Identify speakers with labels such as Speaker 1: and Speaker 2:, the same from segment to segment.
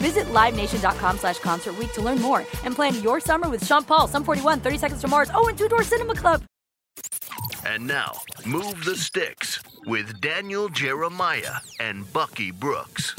Speaker 1: Visit LiveNation.com slash Concert Week to learn more and plan your summer with Sean Paul, Sum 41, 30 Seconds to Mars, oh, and Two Door Cinema Club.
Speaker 2: And now, Move the Sticks with Daniel Jeremiah and Bucky Brooks.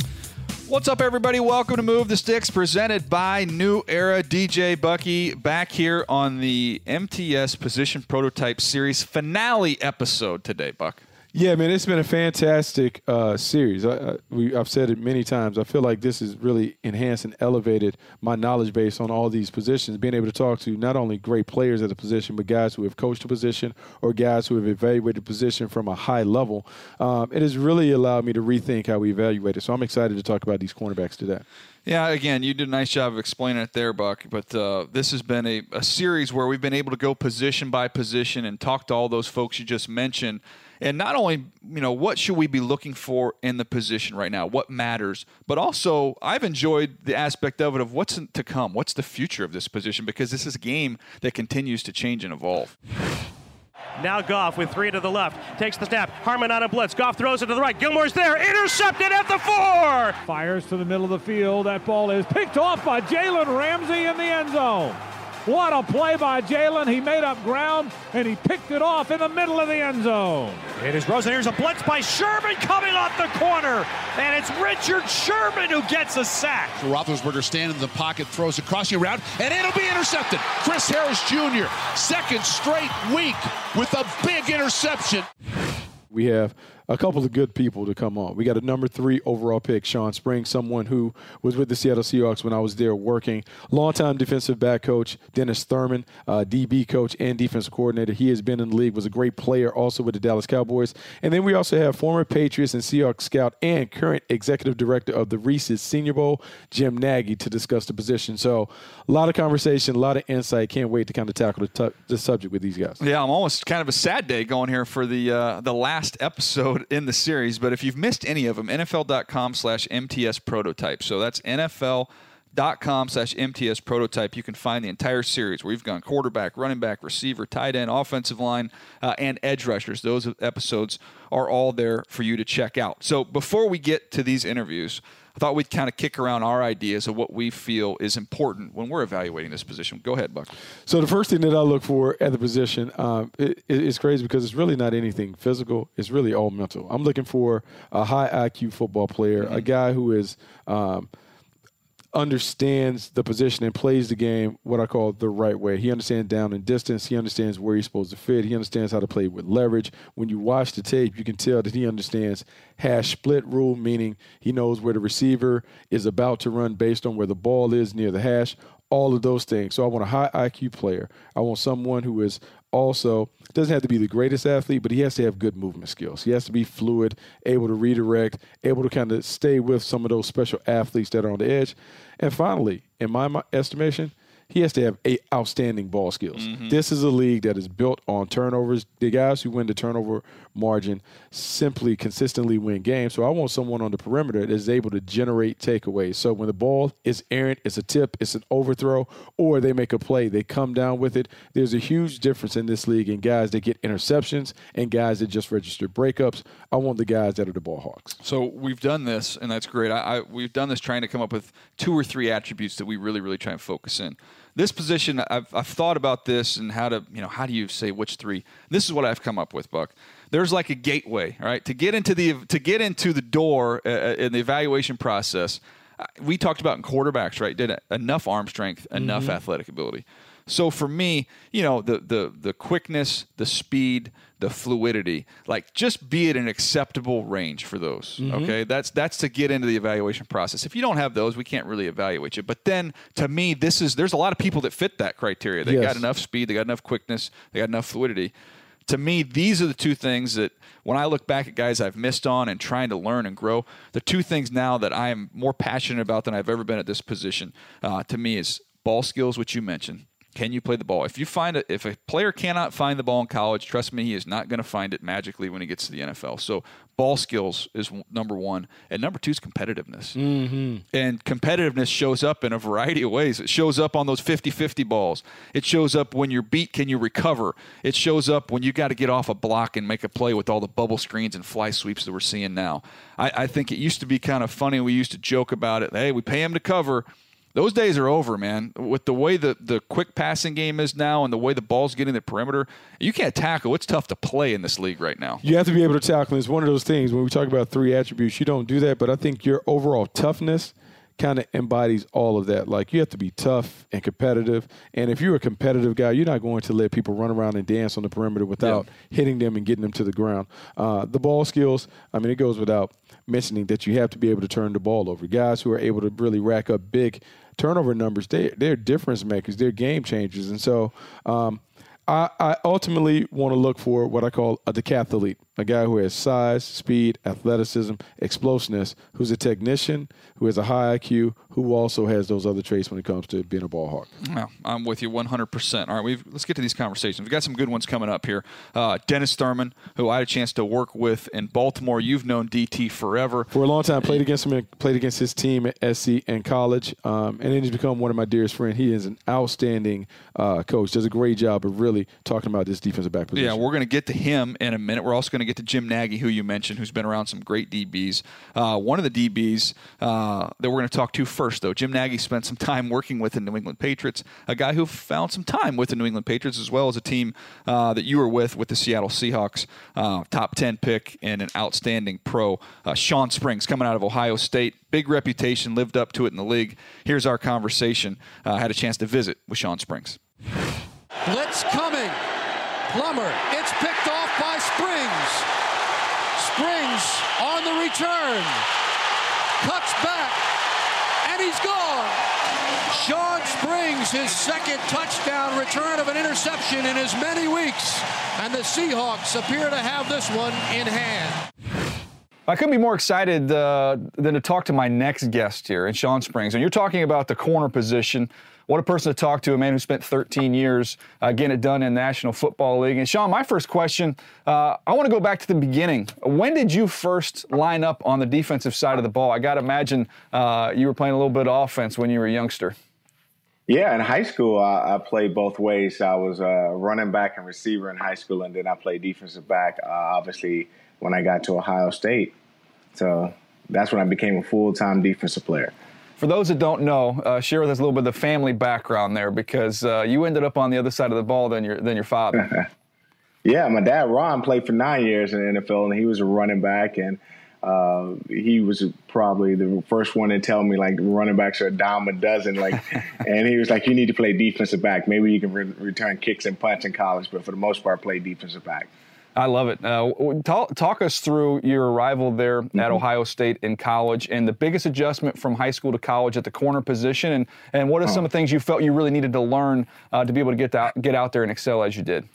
Speaker 3: What's up, everybody? Welcome to Move the Sticks, presented by New Era DJ Bucky. Back here on the MTS Position Prototype Series finale episode today, Buck.
Speaker 4: Yeah, man, it's been a fantastic uh, series. I, I, we, I've said it many times. I feel like this has really enhanced and elevated my knowledge base on all these positions. Being able to talk to not only great players at the position, but guys who have coached a position or guys who have evaluated a position from a high level. Um, it has really allowed me to rethink how we evaluate it. So I'm excited to talk about these cornerbacks today.
Speaker 3: Yeah, again, you did a nice job of explaining it there, Buck. But uh, this has been a, a series where we've been able to go position by position and talk to all those folks you just mentioned and not only you know what should we be looking for in the position right now what matters but also i've enjoyed the aspect of it of what's to come what's the future of this position because this is a game that continues to change and evolve
Speaker 5: now Goff with three to the left. Takes the snap. Harmon on a blitz. Goff throws it to the right. Gilmore's there. Intercepted at the four.
Speaker 6: Fires to the middle of the field. That ball is picked off by Jalen Ramsey in the end zone. What a play by Jalen. He made up ground and he picked it off in the middle of the end zone.
Speaker 5: It is Rosen. Here's a blitz by Sherman coming off the corner. And it's Richard Sherman who gets a sack.
Speaker 7: So Roethlisberger standing in the pocket, throws it crossing around, and it'll be intercepted. Chris Harris Jr., second straight week with a big interception.
Speaker 4: We have a couple of good people to come on. We got a number three overall pick, Shawn Spring, someone who was with the Seattle Seahawks when I was there working. Longtime defensive back coach, Dennis Thurman, uh, DB coach and defensive coordinator. He has been in the league, was a great player also with the Dallas Cowboys. And then we also have former Patriots and Seahawks scout and current executive director of the Reese's Senior Bowl, Jim Nagy, to discuss the position. So a lot of conversation, a lot of insight. Can't wait to kind of tackle the, t- the subject with these guys.
Speaker 3: Yeah, I'm almost kind of a sad day going here for the uh, the last episode in the series. But if you've missed any of them, NFL.com slash MTS prototype. So that's NFL.com slash MTS prototype. You can find the entire series where we've gone quarterback, running back, receiver, tight end, offensive line, uh, and edge rushers. Those episodes are all there for you to check out. So before we get to these interviews, I thought we'd kind of kick around our ideas of what we feel is important when we're evaluating this position. Go ahead, Buck.
Speaker 4: So the first thing that I look for at the position, um, it, it's crazy because it's really not anything physical. It's really all mental. I'm looking for a high IQ football player, mm-hmm. a guy who is um, – understands the position and plays the game what I call the right way. He understands down and distance. He understands where he's supposed to fit. He understands how to play with leverage. When you watch the tape, you can tell that he understands hash split rule, meaning he knows where the receiver is about to run based on where the ball is near the hash. All of those things. So I want a high IQ player. I want someone who is also doesn't have to be the greatest athlete, but he has to have good movement skills. He has to be fluid, able to redirect, able to kind of stay with some of those special athletes that are on the edge. And finally, in my estimation, he has to have a outstanding ball skills. Mm-hmm. This is a league that is built on turnovers. The guys who win the turnover margin simply consistently win games. So I want someone on the perimeter that is able to generate takeaways. So when the ball is errant, it's a tip, it's an overthrow, or they make a play, they come down with it. There's a huge difference in this league in guys that get interceptions and guys that just register breakups. I want the guys that are the ball hawks.
Speaker 3: So we've done this, and that's great. I, I, we've done this trying to come up with two or three attributes that we really, really try and focus in this position, I've, I've thought about this and how to, you know, how do you say which three? This is what I've come up with, Buck. There's like a gateway, right? To get into the to get into the door uh, uh in the evaluation process. We talked about in quarterbacks, right? Did enough arm strength, enough mm-hmm. athletic ability. So for me, you know, the the the quickness, the speed, the fluidity, like just be at an acceptable range for those. Mm-hmm. Okay, that's that's to get into the evaluation process. If you don't have those, we can't really evaluate you. But then, to me, this is there's a lot of people that fit that criteria. They yes. got enough speed, they got enough quickness, they got enough fluidity. To me, these are the two things that when I look back at guys I've missed on and trying to learn and grow, the two things now that I am more passionate about than I've ever been at this position. Uh, to me, is ball skills, which you mentioned can you play the ball? If you find it, if a player cannot find the ball in college, trust me, he is not going to find it magically when he gets to the NFL. So ball skills is number one, and number two is competitiveness. Mm-hmm. And competitiveness shows up in a variety of ways. It shows up on those 50-50 balls. It shows up when you're beat, can you recover? It shows up when you got to get off a block and make a play with all the bubble screens and fly sweeps that we're seeing now. I, I think it used to be kind of funny. We used to joke about it. Hey, we pay him to cover those days are over, man. With the way the, the quick passing game is now and the way the ball's getting the perimeter, you can't tackle. It's tough to play in this league right now.
Speaker 4: You have to be able to tackle. It's one of those things when we talk about three attributes, you don't do that, but I think your overall toughness kind of embodies all of that. Like you have to be tough and competitive. And if you're a competitive guy, you're not going to let people run around and dance on the perimeter without yeah. hitting them and getting them to the ground. Uh, the ball skills, I mean, it goes without mentioning that you have to be able to turn the ball over. Guys who are able to really rack up big turnover numbers, they they're difference makers, they're game changers, and so um, I, I ultimately want to look for what I call a decathlete, a guy who has size, speed, athleticism, explosiveness, who's a technician, who has a high IQ, who also has those other traits when it comes to being a ball hawk.
Speaker 3: Well, I'm with you 100%. All right, we've, let's get to these conversations. We've got some good ones coming up here. Uh, Dennis Thurman, who I had a chance to work with in Baltimore. You've known DT forever.
Speaker 4: For a long time, played against him played against his team at SC and college. Um, and then he's become one of my dearest friends. He is an outstanding uh, coach, does a great job of really talking about this defensive back position.
Speaker 3: Yeah, we're going to get to him in a minute. We're also going to get to Jim Nagy, who you mentioned, who's been around some great DBs. Uh, one of the DBs uh, that we're going to talk to first, though, Jim Nagy spent some time working with the New England Patriots, a guy who found some time with the New England Patriots as well as a team uh, that you were with with the Seattle Seahawks, uh, top 10 pick and an outstanding pro. Uh, Shawn Springs coming out of Ohio State, big reputation, lived up to it in the league. Here's our conversation. Uh, had a chance to visit with Shawn Springs.
Speaker 8: Blitz coming. Plummer. It's picked off by Springs. Springs on the return. Cuts back. And he's gone. Shawn Springs, his second touchdown return of an interception in as many weeks. And the Seahawks appear to have this one in hand.
Speaker 3: I couldn't be more excited uh, than to talk to my next guest here in Shawn Springs. And you're talking about the corner position what a person to talk to, a man who spent 13 years uh, getting it done in National Football League. And Shawn, my first question, uh, I want to go back to the beginning. When did you first line up on the defensive side of the ball? I got to imagine uh, you were playing a little bit of offense when you were a youngster.
Speaker 9: Yeah, in high school, I, I played both ways. I was running back and receiver in high school, and then I played defensive back, uh, obviously, when I got to Ohio State. So that's when I became a full time defensive player.
Speaker 3: For those that don't know, uh, share with us a little bit of the family background there because uh, you ended up on the other side of the ball than your than your father.
Speaker 9: yeah, my dad Ron played for nine years in the NFL, and he was a running back, and uh, he was probably the first one to tell me like running backs are a dime a dozen. Like, and he was like, "You need to play defensive back. Maybe you can re- return kicks and punts in college, but for the most part, play defensive back."
Speaker 3: I love it. Uh, talk, talk, us through your arrival there mm-hmm. at Ohio State in college and the biggest adjustment from high school to college at the corner position, and, and what are some of the things you felt you really needed to learn uh, to be able to get out, get out there and excel as you did?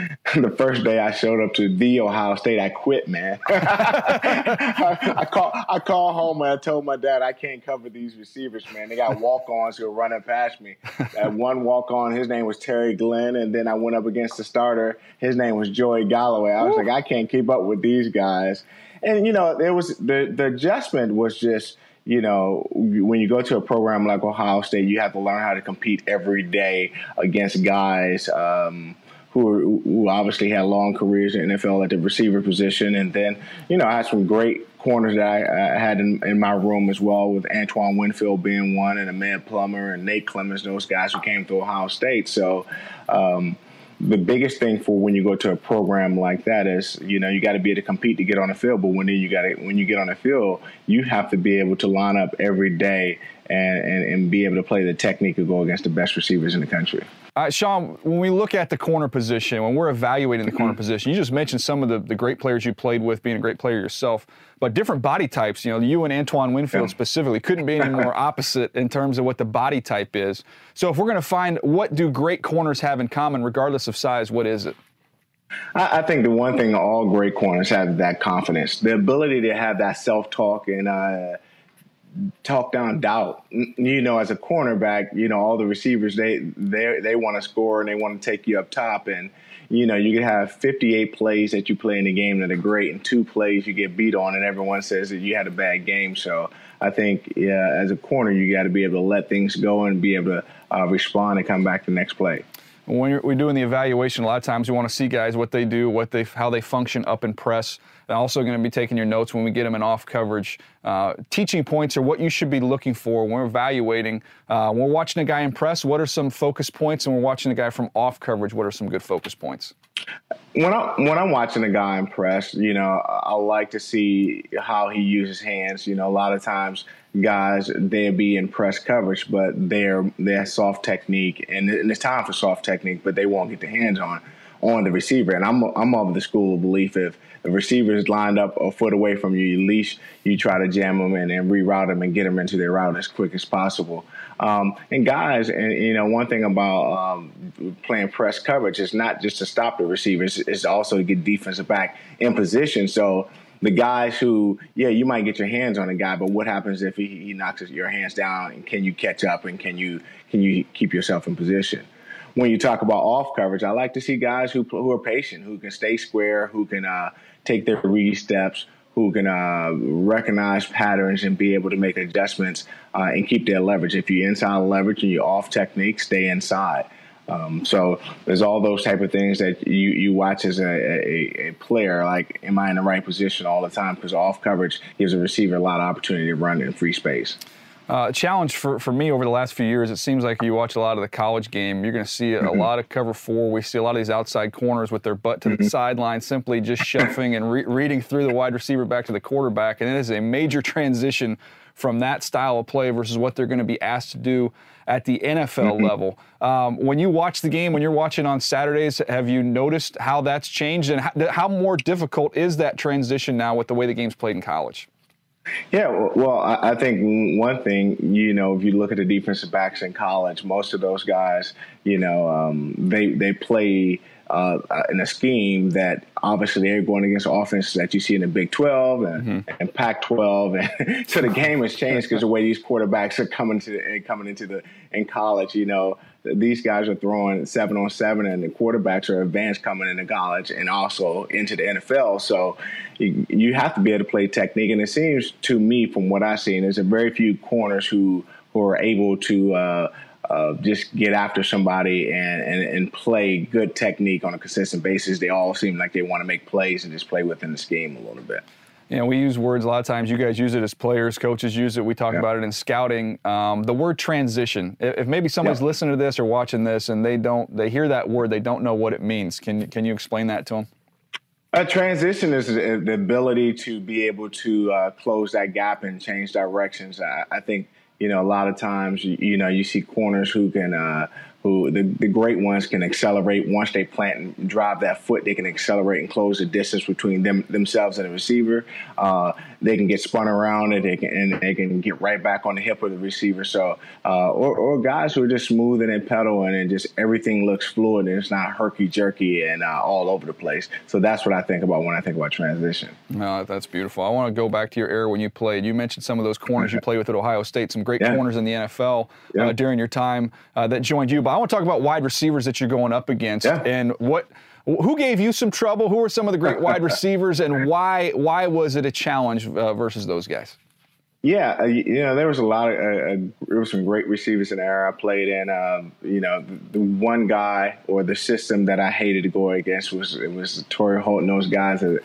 Speaker 9: the first day I showed up to the Ohio State, I quit, man. I, I call I call home and I told my dad I can't cover these receivers, man. They got walk ons who are running past me. That one walk on, his name was Terry Glenn, and then I went up against the starter. His name was Joey Galloway. I was Ooh. like, I can't keep up with these guys. And you know, it was the the adjustment was just you know, when you go to a program like Ohio State, you have to learn how to compete every day against guys. Um, who, who obviously had long careers in NFL at the receiver position. And then, you know, I had some great corners that I, I had in, in, my room as well, with Antoine Winfield being one, and Ahmed Plummer and Nate Clements, those guys who came through Ohio State. So, um, the biggest thing for when you go to a program like that is, you know, you got to be able to compete to get on the field. But when you got to, when you get on the field, you have to be able to line up every day and, and, and be able to play the technique to go against the best receivers in the country.
Speaker 3: Uh, Shawn, when we look at the corner position, when we're evaluating the corner mm-hmm. position, you just mentioned some of the, the great players you played with, being a great player yourself, but different body types. You know, you and Antoine Winfield yeah. specifically couldn't be any more opposite in terms of what the body type is. So, if we're going to find what do great corners have in common, regardless of size, what is it?
Speaker 9: I, I think the one thing all great corners have that confidence, the ability to have that self talk and. Uh, talk down doubt. You know, as a cornerback, you know all the receivers they they they want to score and they want to take you up top, and you know you can have 58 plays that you play in the game that are great, and two plays you get beat on, and everyone says that you had a bad game. So I think yeah, as a corner, you got to be able to let things go and be able to uh, respond and come back the next play
Speaker 3: when we're doing the evaluation, a lot of times we want to see guys what they do, what they, how they function up in press. And also going to be taking your notes when we get them in off coverage. Uh, teaching points are what you should be looking for when we're evaluating. Uh, when we're watching a guy in press, what are some focus points? And we're watching a guy from off coverage, what are some good focus points?
Speaker 9: When I when I'm watching a guy in press, you know, I like to see how he uses hands. You know, a lot of times guys they'll be in press coverage, but they're they're soft technique, and, and it's time for soft technique, but they won't get their hands on on the receiver. And I'm I'm of the school of belief if the receiver is lined up a foot away from you, at least you try to jam them in and reroute them and get them into their route as quick as possible. Um, and guys, and you know, one thing about um, playing press coverage is not just to stop the receivers; it's also to get defensive back in position. So the guys who, yeah, you might get your hands on a guy, but what happens if he, he knocks your hands down? And can you catch up? And can you can you keep yourself in position? When you talk about off coverage, I like to see guys who who are patient, who can stay square, who can uh, take their read steps, who can uh, recognize patterns and be able to make adjustments uh, and keep their leverage. If you're inside leverage and you're off technique, stay inside. Um, so there's all those type of things that you, you watch as a, a, a player. Like, am I in the right position all the time? Because off coverage gives a receiver a lot of opportunity to run in free space.
Speaker 3: Uh, challenge for, for me over the last few years, it seems like you watch a lot of the college game, you're going to see a, mm-hmm. a, lot of cover four. We see a lot of these outside corners with their butt to mm-hmm. the sideline, simply just shuffling and re- reading through the wide receiver back to the quarterback. And it is a major transition from that style of play versus what they're going to be asked to do at the NFL mm-hmm. level. Um, when you watch the game, when you're watching on Saturdays, have you noticed how that's changed and how, how more difficult is that transition now with the way the game's played in college?
Speaker 9: Yeah, well, I think one thing, you know, if you look at the defensive backs in college, most of those guys, you know, um, they they play uh, in a scheme that obviously they're going against offenses that you see in the Big 12 and, mm-hmm. and Pac 12. And so the game has changed because the way these quarterbacks are coming to coming into the in college, you know, these guys are throwing seven on seven, and the quarterbacks are advanced coming into college and also into the NFL. So you, you have to be able to play technique. And it seems to me, from what I've seen, there's a very few corners who who are able to. Uh, uh, just get after somebody and, and, and play good technique on a consistent basis. They all seem like they want to make plays and just play within the scheme a little bit.
Speaker 3: you know, we use words a lot of times. You guys use it as players, coaches use it. We talk yeah. about it in scouting. Um, the word transition. If maybe somebody's yeah. listening to this or watching this and they don't, they hear that word, they don't know what it means. Can can you explain that to them?
Speaker 9: A transition is the ability to be able to uh, close that gap and change directions. I, I, think you know a lot of times you, know you see corners who can uh, who the, the great ones can accelerate once they plant and drive that foot. They can accelerate and close the distance between them themselves and the receiver. Uh, they can get spun around and they can and they can get right back on the hip of the receiver. So uh, or, or, guys who are just smoothing and pedaling and just everything looks fluid and it's not herky jerky and uh, all over the place. So that's what I think about when I think about transition.
Speaker 3: No, that's beautiful. I want to go back to your era when you played. You mentioned some of those corners you played with at Ohio State. Some great yeah. corners in the NFL yeah. Uh, during your time uh, that joined you. But I want to talk about wide receivers that you're going up against yeah. and what who gave you some trouble? Who were some of the great wide receivers, and why why was it a challenge uh, versus those guys?
Speaker 9: Yeah, uh, you know there was a lot of uh, uh, there were some great receivers in the era I played in. Um, you know, the, the, one guy or the system that I hated to go against was it was Torry Holt and those guys the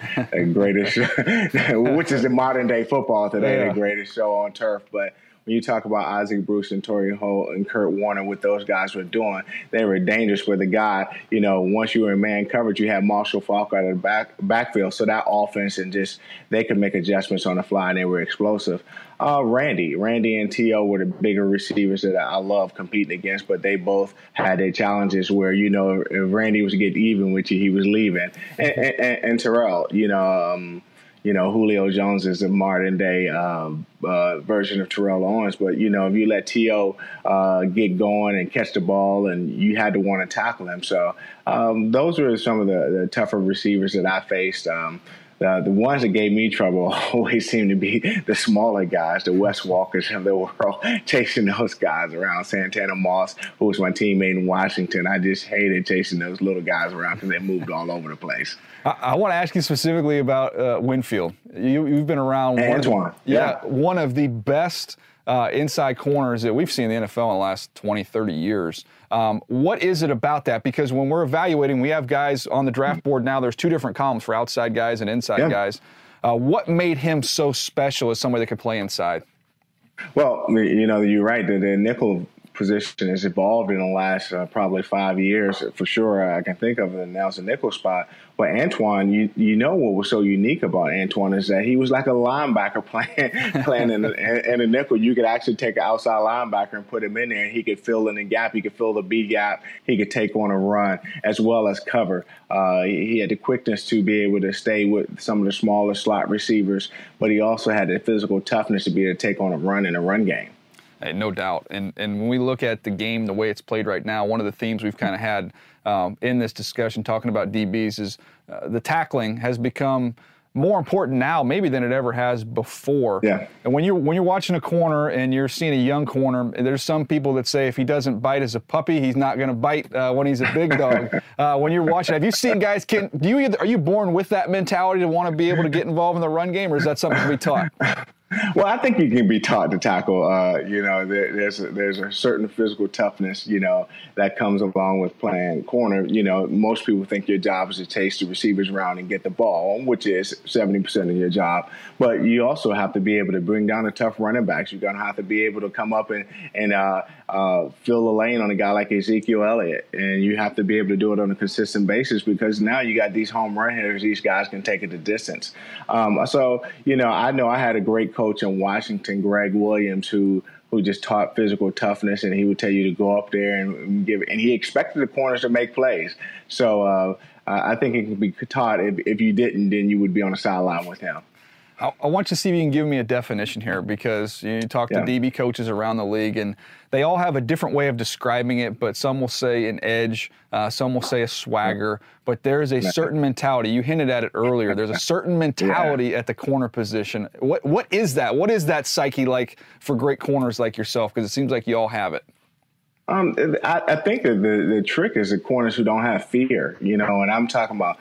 Speaker 9: greatest, which is the modern day football today, yeah. the greatest show on turf. But when you talk about Isaac Bruce and Torry Holt and Kurt Warner, what those guys were doing, they were dangerous for the guy. You know, once you were in man coverage, you had Marshall Faulk out of the back backfield, so that offense and just they could make adjustments on the fly, and they were explosive. Uh, Randy, Randy and T.O. were the bigger receivers that I love competing against, but they both had their challenges where, you know, if Randy was getting even with you, he was leaving. And, and, and Terrell, you know, um, you know, Julio Jones is a modern day um, uh, version of Terrell Owens. But, you know, if you let T.O. Uh, get going and catch the ball and you had to want to tackle him. So um, those were some of the, the, tougher receivers that I faced. Um, the, the ones that gave me trouble always seemed to be the smaller guys, the Wes Welkers of the world, chasing those guys around. Santana Moss, who was my teammate in Washington, I just hated chasing those little guys around because they moved all over the place.
Speaker 3: I, I want to ask you specifically about uh, Winfield. You, have been around
Speaker 9: Antoine.
Speaker 3: One, yeah, yeah, one of the best – uh, inside corners that we've seen in the NFL in the last 20, 30 years. Um, what is it about that? Because when we're evaluating, we have guys on the draft board now. There's two different columns for outside guys and inside yeah. guys. Uh, what made him so special as somebody that could play inside?
Speaker 9: Well, you know, you're right. The, the nickel position has evolved in the last uh, probably five years for sure. I can think of it now as a nickel spot. But Antoine, you you know what was so unique about Antoine is that he was like a linebacker playing playing in, in a nickel. You could actually take an outside linebacker and put him in there, and he could fill in the gap. He could fill the B gap. He could take on a run as well as cover. Uh, he had the quickness to be able to stay with some of the smaller slot receivers, but he also had the physical toughness to be able to take on a run in a run game.
Speaker 3: Hey, no doubt. And and when we look at the game, the way it's played right now, one of the themes we've kind of had um, in this discussion, talking about DBs, is uh, the tackling has become more important now maybe than it ever has before.
Speaker 9: Yeah.
Speaker 3: And when you're when you're watching a corner and you're seeing a young corner, there's some people that say if he doesn't bite as a puppy, he's not going to bite uh, when he's a big dog. uh, when you're watching, have you seen guys? Can do you are you born with that mentality to want to be able to get involved in the run game, or is that something to be taught?
Speaker 9: Well, I think you can be taught to tackle. Uh, you know, there, there's a, there's a certain physical toughness, you know, that comes along with playing corner. You know, most people think your job is to chase the receivers around and get the ball, which is 70% of your job. But you also have to be able to bring down the tough running backs. You're to have to be able to come up and and uh, uh, fill the lane on a guy like Ezekiel Elliott, and you have to be able to do it on a consistent basis because now you got these home run hitters. These guys can take it the distance. Um, so you know, I know I had a great coach in Washington, Gregg Williams, who who just taught physical toughness, and he would tell you to go up there and give. And he expected the corners to make plays. So uh, I think it can be taught. If, if you didn't, then you would be on the sideline with him.
Speaker 3: I, I want you to see if you can give me a definition here because you talk to. DB coaches around the league and they all have a different way of describing it, but some will say an edge, uh, some will say a swagger, but there's a certain mentality. You hinted at it earlier. There's a certain mentality yeah. at the corner position. What What is that? What is that psyche like for great corners like yourself? Because it seems like you all have it.
Speaker 9: Um, I, I, think that the, the trick is the corners who don't have fear, you know, and I'm talking about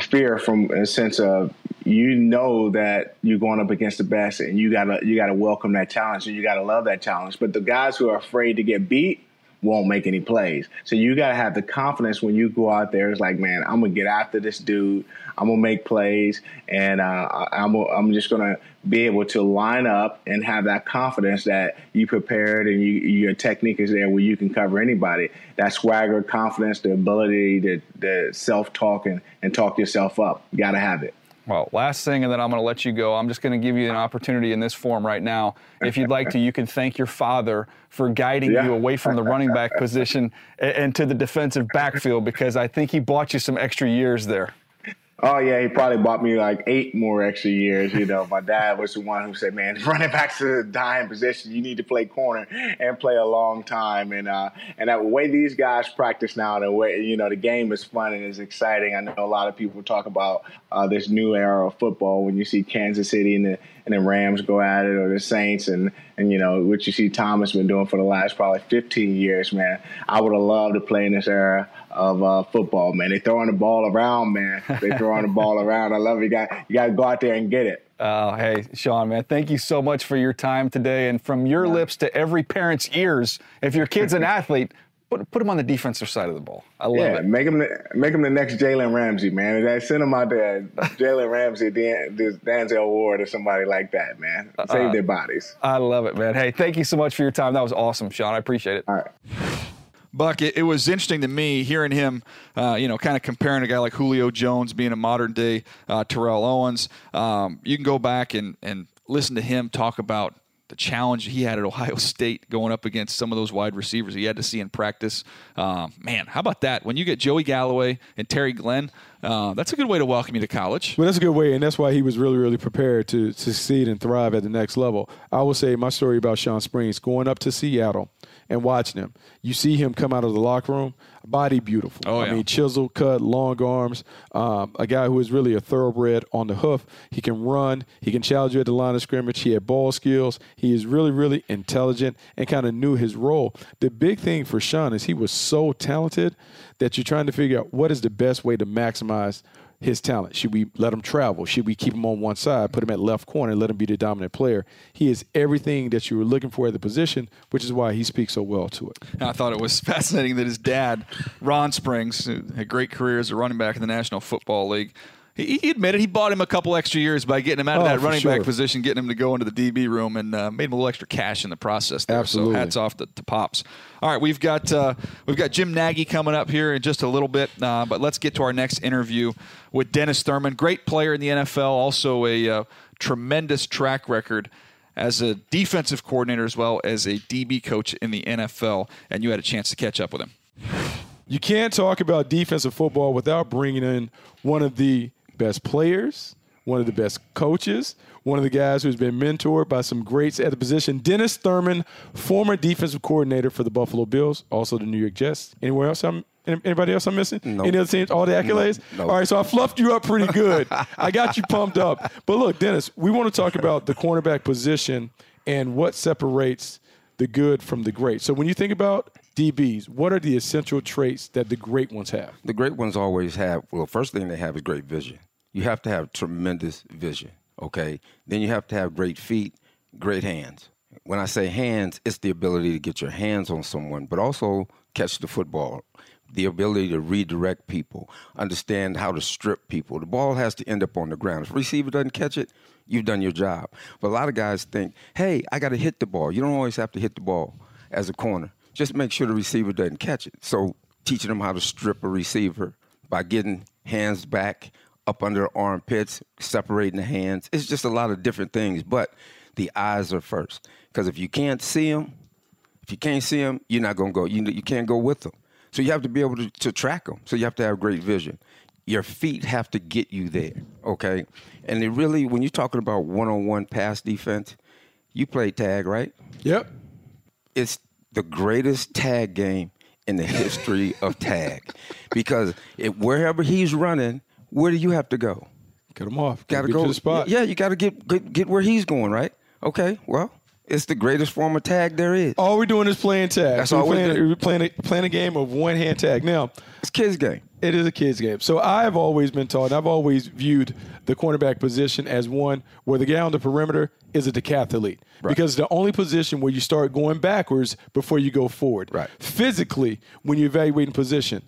Speaker 9: fear from a sense of you know that you're going up against the best and you gotta you gotta welcome that challenge and you gotta love that challenge. But the guys who are afraid to get beat won't make any plays. So you got to have the confidence when you go out there. It's like, man, I'm gonna get after this dude. I'm gonna make plays, and uh, I'm I'm just gonna be able to line up and have that confidence that you prepared and you, your technique is there where you can cover anybody. That swagger, confidence, the ability to the self talk and, and talk yourself up. You got to have it.
Speaker 3: Well, last thing, and then I'm going to let you go. I'm just going to give you an opportunity in this form right now. If you'd like to, you can thank your father for guiding yeah. you away from the running back position and, and to the defensive backfield because I think he bought you some extra years there.
Speaker 9: Oh yeah, he probably bought me like eight more extra years. You know, my dad was the one who said, "Man, running back's the dying position. You need to play corner and play a long time." And uh, and the way these guys practice now, the way you know the game is fun and is exciting. I know a lot of people talk about uh, this new era of football when you see Kansas City and the and the Rams go at it, or the Saints, and and you know what you see Thomas been doing for the last probably 15 years. Man, I would have loved to play in this era of uh, football, man. They throwing the ball around, man. They throwing the ball around. I love it. You got you got to go out there and get it.
Speaker 3: Oh, hey, Shawn, man, thank you so much for your time today. And from your yeah. lips to every parent's ears, if your kid's an athlete, put, put him on the defensive side of the ball. I love yeah, it.
Speaker 9: Make him the, make him the next Jalen Ramsey, man. That send him out there, Jalen Ramsey, Dan, Denzel Ward, or somebody like that, man. Save uh, their bodies.
Speaker 3: I love it, man. Hey, thank you so much for your time. That was awesome, Shawn. I appreciate it.
Speaker 9: All right.
Speaker 3: Buck, it, it, was interesting to me hearing him, uh, you know, kind of comparing a guy like Julio Jones being a modern day uh, Terrell Owens. Um, you can go back and, and listen to him talk about the challenge he had at Ohio State going up against some of those wide receivers he had to see in practice. Um, man, how about that? When you get Joey Galloway and Terry Glenn, uh, that's a good way to welcome you to college.
Speaker 4: Well, that's a good way, and that's why he was really, really prepared to succeed and thrive at the next level. I will say my story about Shawn Springs going up to Seattle and watching him. You see him come out of the locker room, body beautiful.
Speaker 3: Oh, yeah.
Speaker 4: I mean, chisel cut, long arms, um, a guy who is really a thoroughbred on the hoof. He can run, he can challenge you at the line of scrimmage. He had ball skills. He is really, really intelligent and kind of knew his role. The big thing for Shawn is he was so talented that you're trying to figure out what is the best way to maximize his talent? Should we let him travel? Should we keep him on one side, put him at left corner, and let him be the dominant player? He is everything that you were looking for at the position, which is why he speaks so well to it.
Speaker 3: I thought it was fascinating that his dad, Ron Springs, had a great career as a running back in the National Football League, he, he admitted he bought him a couple extra years by getting him out of oh, that running sure. back position, getting him to go into the DB room, and uh, made him a little extra cash in the process. There.
Speaker 4: Absolutely.
Speaker 3: So hats off to, to Pops. All right, we've got uh, we've got Jim Nagy coming up here in just a little bit, uh, but let's get to our next interview with Dennis Thurman, great player in the NFL, also a uh, tremendous track record as a defensive coordinator as well as a DB coach in the NFL, and you had a chance to catch up with him.
Speaker 4: You can't talk about defensive football without bringing in one of the best players, one of the best coaches, one of the guys who's been mentored by some greats at the position. Dennis Thurman, former defensive coordinator for the Buffalo Bills, also the New York Jets. Anywhere else I'm Anybody else I'm missing?
Speaker 10: Nope.
Speaker 4: Any other teams? All the accolades? All right, so I fluffed you up pretty good. I got you pumped up. But look, Dennis, we want to talk about the cornerback position and what separates the good from the great. So when you think about DBs, what are the essential traits that the great ones have?
Speaker 10: The great ones always have, well, first thing they have is great vision you have to have tremendous vision, okay? Then you have to have great feet, great hands. When I say hands, it's the ability to get your hands on someone, but also catch the football, the ability to redirect people, understand how to strip people. The ball has to end up on the ground. If receiver doesn't catch it, you've done your job. But a lot of guys think, hey, I got to hit the ball. You don't always have to hit the ball as a corner. Just make sure the receiver doesn't catch it. So teaching them how to strip a receiver by getting hands back, up under the armpits, separating the hands. It's just a lot of different things, but the eyes are first. Because if you can't see them, if you can't see them, you're not going to go. You, you can't go with them. So you have to be able to, to track them. So you have to have great vision. Your feet have to get you there, okay? And it really, when you're talking about one on one pass defense, you play tag, right?
Speaker 4: Yep.
Speaker 10: It's the greatest tag game in the history of tag because it, wherever he's running, where do you have to go?
Speaker 4: Get him off.
Speaker 10: Got to
Speaker 4: go
Speaker 10: to
Speaker 4: the spot.
Speaker 10: Yeah, you got to get, get get where he's going, right? Okay, well, It's the greatest form of tag there is.
Speaker 4: All we're doing is playing tag.
Speaker 10: That's all
Speaker 4: we're
Speaker 10: we're
Speaker 4: playing,
Speaker 10: doing.
Speaker 4: we're playing, a, playing a game of one hand tag. Now,
Speaker 10: It's kids' game.
Speaker 4: it is a kids game. So I've always been taught, and I've always viewed the cornerback position as one where the guy on the perimeter is a decathlete. Because it's the only position where you start going backwards before you go forward.
Speaker 10: Right.
Speaker 4: Physically, when you're evaluating position,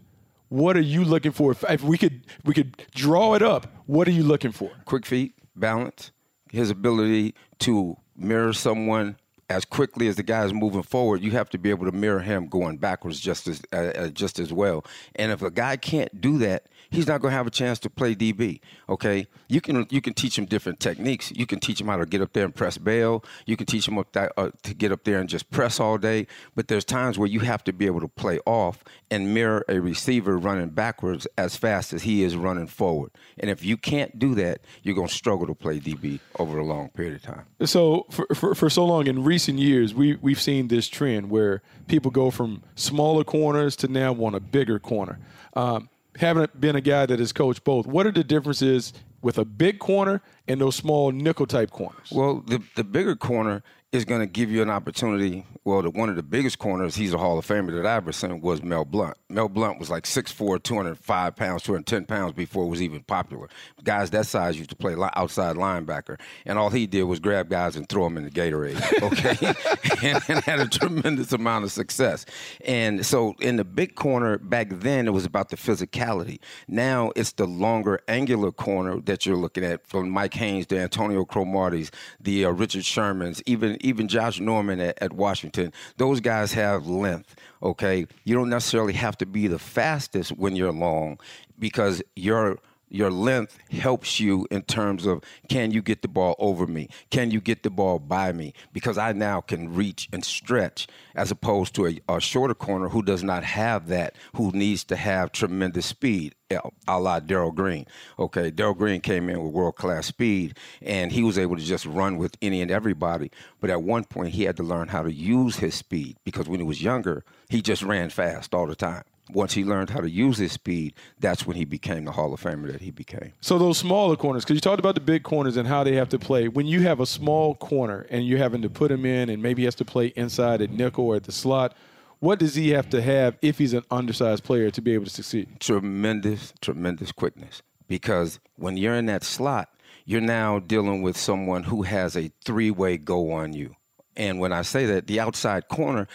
Speaker 4: what are you looking for? If, if we could we could draw it up, what are you looking for?
Speaker 10: quick feet, balance, his ability to mirror someone as quickly as the guy is moving forward. You have to be able to mirror him going backwards just as uh, uh, just as well. And if a guy can't do that, he's not going to have a chance to play DB. Okay, you can you can teach him different techniques. You can teach him how to get up there and press bail. You can teach him up that, uh, to get up there and just press all day. But there's times where you have to be able to play off and mirror a receiver running backwards as fast as he is running forward. And if you can't do that, you're going to struggle to play DB over a long period of time.
Speaker 4: So for, for, for so long in recent years, we we've seen this trend where people go from smaller corners to now want a bigger corner. Um, having been a guy that has coached both, what are the differences with a big corner and those small nickel type corners?
Speaker 10: Well, the the bigger corner is going to give you an opportunity. Well, the, one of the biggest corners, he's a Hall of Famer that I've ever seen, was Mel Blount. Mel Blount was like 6'4", 205 pounds, 210 pounds before it was even popular. Guys that size used to play outside linebacker, and all he did was grab guys and throw them in the Gatorade, okay? and, and had a tremendous amount of success. And so in the big corner back then, it was about the physicality. Now it's the longer angular corner that you're looking at from Mike Haynes, the Antonio Cromartie's, the uh, Richard Shermans, even even Josh Norman at, at Washington. Those guys have length. Okay, you don't necessarily have to be the fastest when you're long because you're your length helps you in terms of can you get the ball over me? Can you get the ball by me? Because I now can reach and stretch as opposed to a, a shorter corner who does not have that, who needs to have tremendous speed, eh, a la Darrell Green. Okay, Darrell Green came in with world class speed and he was able to just run with any and everybody. But at one point, he had to learn how to use his speed because when he was younger, he just ran fast all the time once he learned how to use his speed, that's when he became the Hall of Famer that he became.
Speaker 4: So those smaller corners, because you talked about the big corners and how they have to play. When you have a small corner and you're having to put him in, and maybe he has to play inside at nickel or at the slot, what does he have to have if he's an undersized player to be able to succeed?
Speaker 10: Tremendous, tremendous quickness. Because when you're in that slot, you're now dealing with someone who has a three-way go on you. And when I say that, the outside corner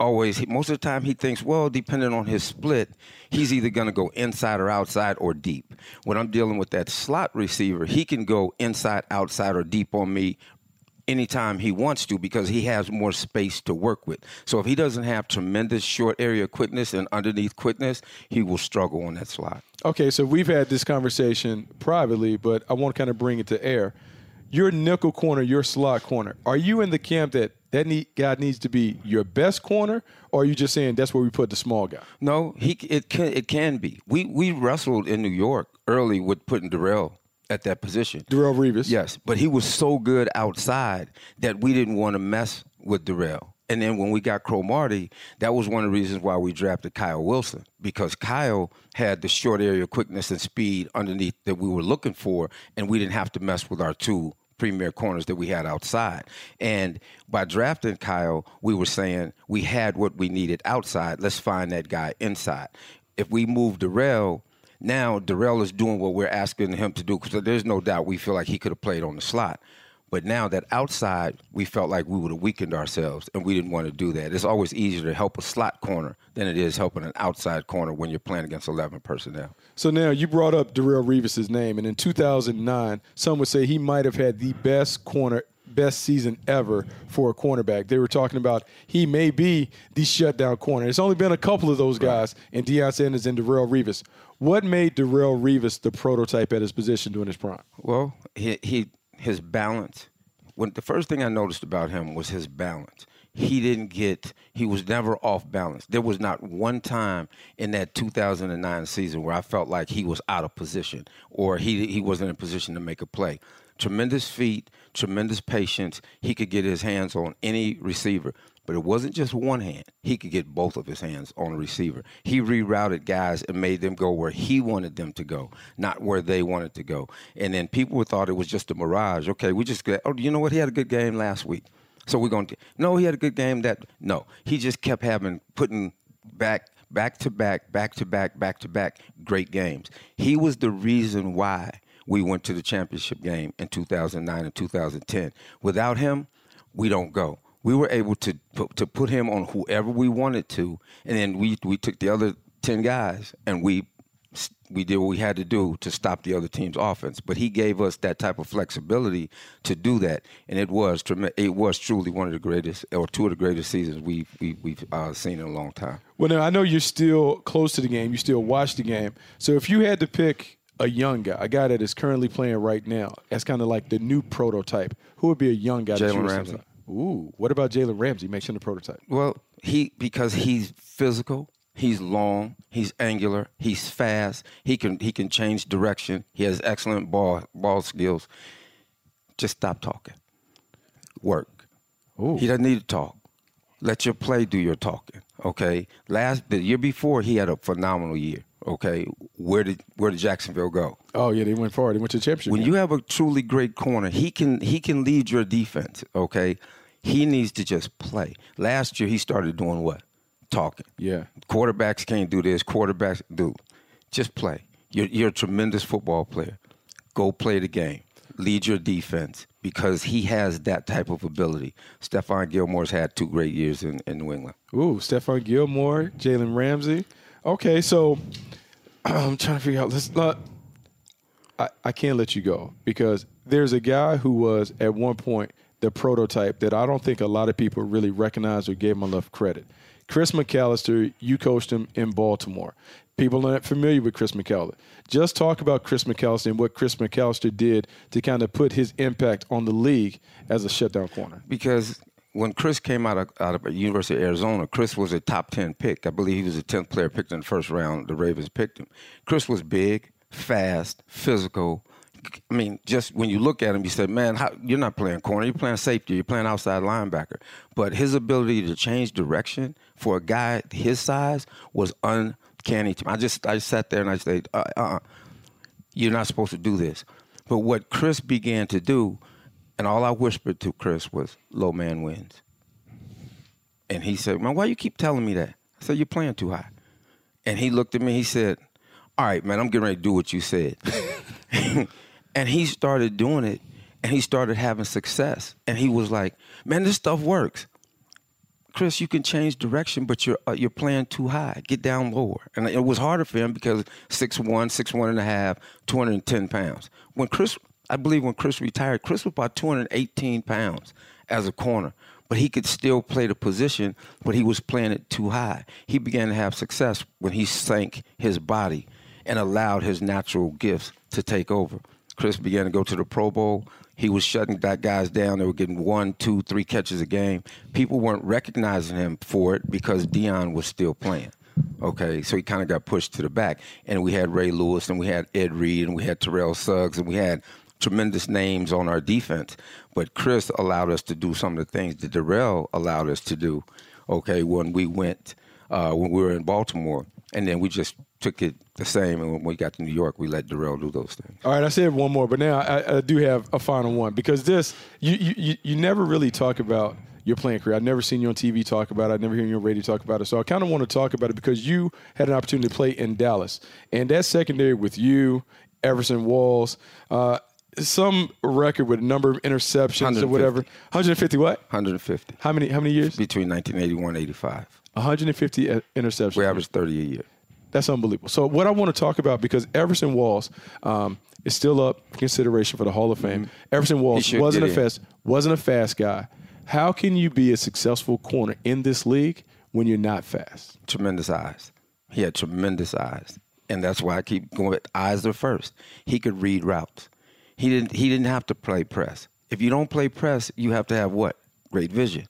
Speaker 10: always, most of the time, he thinks, well, depending on his split, he's either going to go inside or outside or deep. When I'm dealing with that slot receiver, he can go inside, outside, or deep on me anytime he wants to because he has more space to work with. So if he doesn't have tremendous short area quickness and underneath quickness, he will struggle on that slot.
Speaker 4: Okay, so we've had this conversation privately, but I want to kind of bring it to air. Your nickel corner, your slot corner. Are you in the camp that that need, guy needs to be your best corner, or are you just saying that's where we put the small guy?
Speaker 10: No, he it can it can be. We we wrestled in New York early with putting Darrelle at that position.
Speaker 4: Darrelle Revis.
Speaker 10: Yes, but he was so good outside that we didn't want to mess with Darrelle. And then when we got Cromartie, that was one of the reasons why we drafted Kyle Wilson because Kyle had the short area quickness and speed underneath that we were looking for, and we didn't have to mess with our two premier corners that we had outside. And by drafting Kyle, we were saying we had what we needed outside. Let's find that guy inside. If we move Darrelle, now Darrelle is doing what we're asking him to do because there's no doubt we feel like he could have played on the slot. But now that outside, we felt like we would have weakened ourselves, and we didn't want to do that. It's always easier to help a slot corner than it is helping an outside corner when you're playing against 11 personnel.
Speaker 4: So now you brought up Darrelle Revis' name, and in 2009, some would say he might have had the best corner, best season ever for a cornerback. They were talking about he may be the shutdown corner. It's only been a couple of those guys, and Deion Sanders and Darrelle Revis. What made Darrelle Revis the prototype at his position during his prime?
Speaker 10: Well, he, he his balance. When the first thing I noticed about him was his balance. He didn't get. He was never off balance. There was not one time in that 2009 season where I felt like he was out of position or he he wasn't in a position to make a play. Tremendous feet, tremendous patience. He could get his hands on any receiver. But it wasn't just one hand. He could get both of his hands on a receiver. He rerouted guys and made them go where he wanted them to go, not where they wanted to go. And then people thought it was just a mirage. Okay, we just got, oh, you know what? He had a good game last week. So we're going to no, he had a good game. That no, he just kept having putting back back to back, back to back, back to back great games. He was the reason why we went to the championship game in 2009 and 2010. Without him, we don't go. We were able to put, to put him on whoever we wanted to, and then we we took the other ten guys and we we did what we had to do to stop the other team's offense. But he gave us that type of flexibility to do that, and it was it was truly one of the greatest or two of the greatest seasons we've we, we've uh, seen in a long time.
Speaker 4: Well, now I know you're still close to the game. You still watch the game. So if you had to pick a young guy, a guy that is currently playing right now, as kind of like the new prototype, who would be a young guy?
Speaker 10: Jalen Ramsey.
Speaker 4: Ooh, what about Jalen Ramsey? Makes him the prototype.
Speaker 10: Well, he because he's physical, he's long, he's angular, he's fast. He can he can change direction. He has excellent ball ball skills. Just stop talking. Work.
Speaker 4: Ooh.
Speaker 10: He doesn't need to talk. Let your play do your talking. Okay. Last the year before he had a phenomenal year. Okay. Where did where did Jacksonville go?
Speaker 4: Oh yeah, they went forward. They went to the championship.
Speaker 10: When
Speaker 4: game.
Speaker 10: you have a truly great corner, he can he can lead your defense. Okay. He needs to just play. Last year he started doing what? Talking.
Speaker 4: Yeah.
Speaker 10: Quarterbacks can't do this. Quarterbacks do. Just play. You're, you're a tremendous football player. Go play the game. Lead your defense because he has that type of ability. Stephon Gilmore's had two great years in, in New England.
Speaker 4: Ooh, Stephon Gilmore, Jalen Ramsey. Okay, so I'm trying to figure out. Let's not. I, I can't let you go because there's a guy who was at one point the prototype that I don't think a lot of people really recognized or gave him enough credit. Chris McAlister, you coached him in Baltimore. People are not familiar with Chris McAlister. Just talk about Chris McAlister and what Chris McAlister did to kind of put his impact on the league as a shutdown corner.
Speaker 10: Because when Chris came out of, out of University of Arizona, Chris was a top 10 pick. I believe he was the 10th player picked in the first round. The Ravens picked him. Chris was big, fast, physical. I mean, just when you look at him, you say, man, how, you're not playing corner. You're playing safety. You're playing outside linebacker. But his ability to change direction for a guy his size was uncanny to me. I just, I sat there and I said, uh, uh, you're not supposed to do this. But what Chris began to do, and all I whispered to Chris was, low man wins. And he said, man, why you keep telling me that? I said, you're playing too high. And he looked at me, he said, all right, man, I'm getting ready to do what you said. and he started doing it, and he started having success. And he was like, man, this stuff works. Chris, you can change direction, but you're uh, you're playing too high. Get down lower. And it was harder for him because 6'1", 6'1 and a half, 210 pounds. When Chris, I believe when Chris retired, Chris was about 218 pounds as a corner, but he could still play the position, but he was playing it too high. He began to have success when he sank his body and allowed his natural gifts to take over. Chris began to go to the Pro Bowl. He was shutting that guys down. They were getting one, two, three catches a game. People weren't recognizing him for it because Deion was still playing. Okay, so he kind of got pushed to the back. And we had Ray Lewis, and we had Ed Reed, and we had Terrell Suggs, and we had tremendous names on our defense. But Chris allowed us to do some of the things that Darrelle allowed us to do. Okay, when we went, uh, when we were in Baltimore, and then we just took it the same. And when we got to New York, we let Darrelle do those things.
Speaker 4: All right, I said one more, but now I, I do have a final one because this you, you you never really talk about your playing career. I've never seen you on TV talk about it. I've never heard you on radio talk about it. So I kind of want to talk about it because you had an opportunity to play in Dallas, and that secondary with you, Everson Walls. Uh, some record with a number of interceptions or whatever. 150 what?
Speaker 10: 150.
Speaker 4: How many? How many years?
Speaker 10: Between 1981 and 85.
Speaker 4: 150 interceptions.
Speaker 10: We averaged 30 a year.
Speaker 4: That's unbelievable. So what I want to talk about because Everson Walls um, is still up for consideration for the Hall of Fame. Mm-hmm. Everson Walls wasn't a fast wasn't a fast guy. How can you be a successful corner in this league when you're not fast?
Speaker 10: Tremendous eyes. He had tremendous eyes, and that's why I keep going. With eyes are first. He could read routes. He didn't. He didn't have to play press. If you don't play press, you have to have what? Great vision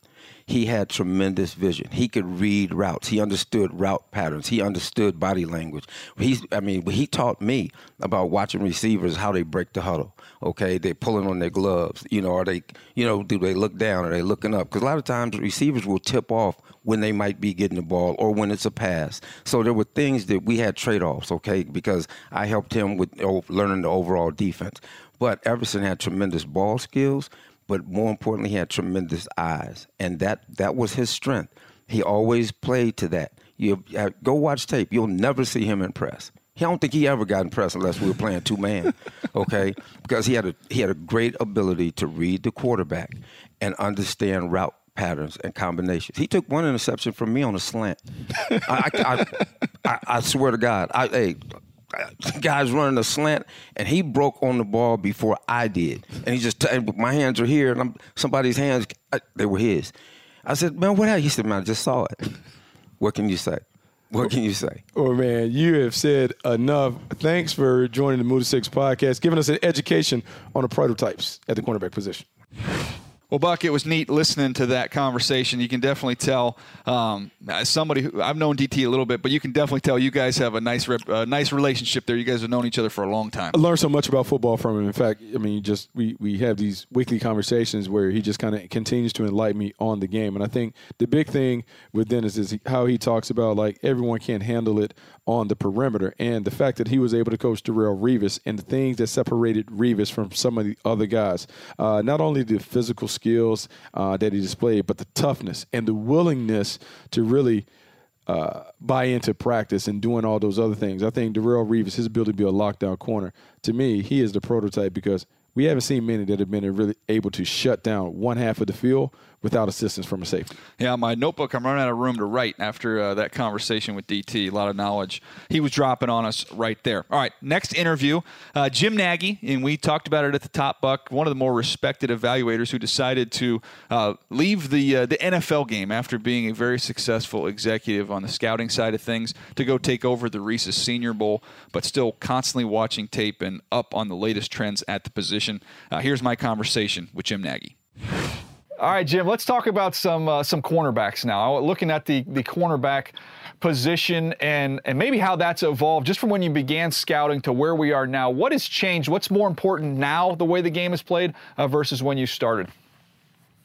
Speaker 10: he had tremendous vision. He could read routes. He understood route patterns. He understood body language. He's, I mean, he taught me about watching receivers how they break the huddle. Okay, they're pulling on their gloves. You know, are they, you know, do they look down? Are they looking up? Because a lot of times receivers will tip off when they might be getting the ball or when it's a pass. So there were things that we had trade offs. Okay, because I helped him with learning the overall defense. But Everson had tremendous ball skills but more importantly, he had tremendous eyes, and that that was his strength. He always played to that. You uh, go watch tape; you'll never see him impress. I don't think he ever got impressed unless we were playing two man, okay? Because he had a he had a great ability to read the quarterback and understand route patterns and combinations. He took one interception from me on a slant. I, I, I, I, swear to God, I, hey, guys running a slant, and he broke on the ball before I did, and he just my hands are here, and I'm, somebody's hands they were his. I said, man, what happened? He said, man, I just saw it. What can you say? What can you say?
Speaker 4: Oh man, you have said enough. Thanks for joining the Move Six podcast, giving us an education on the prototypes at the cornerback position.
Speaker 3: Well, Buck, it was neat listening to that conversation. You can definitely tell um, as somebody who I've known DT a little bit, but you can definitely tell you guys have a nice, rep, nice relationship there. You guys have known each other for a long time.
Speaker 4: I learned so much about football from him. In fact, I mean, just we we have these weekly conversations where he just kind of continues to enlighten me on the game. And I think the big thing with Dennis is how he talks about like everyone can't handle it on the perimeter, and the fact that he was able to coach Darrelle Revis and the things that separated Revis from some of the other guys. Uh, not only the physical skills uh, that he displayed, but the toughness and the willingness to really uh, buy into practice and doing all those other things. I think Darrelle Revis, his ability to be a lockdown corner, to me, he is the prototype because we haven't seen many that have been really able to shut down one half of the field without assistance from a safety.
Speaker 3: Yeah, my notebook, I'm running out of room to write after uh, that conversation with DT. A lot of knowledge he was dropping on us right there. All right, next interview uh, Jim Nagy, and we talked about it at the top, Buck, one of the more respected evaluators who decided to uh, leave the, uh, the NFL game after being a very successful executive on the scouting side of things to go take over the Reese's Senior Bowl, but still constantly watching tape and up on the latest trends at the position. Uh, here's my conversation with Jim Nagy. All right, Jim. Let's talk about some uh, some cornerbacks now. Looking at the the cornerback position and and maybe how that's evolved just from when you began scouting to where we are now. What has changed? What's more important now, the way the game is played, uh, versus when you started?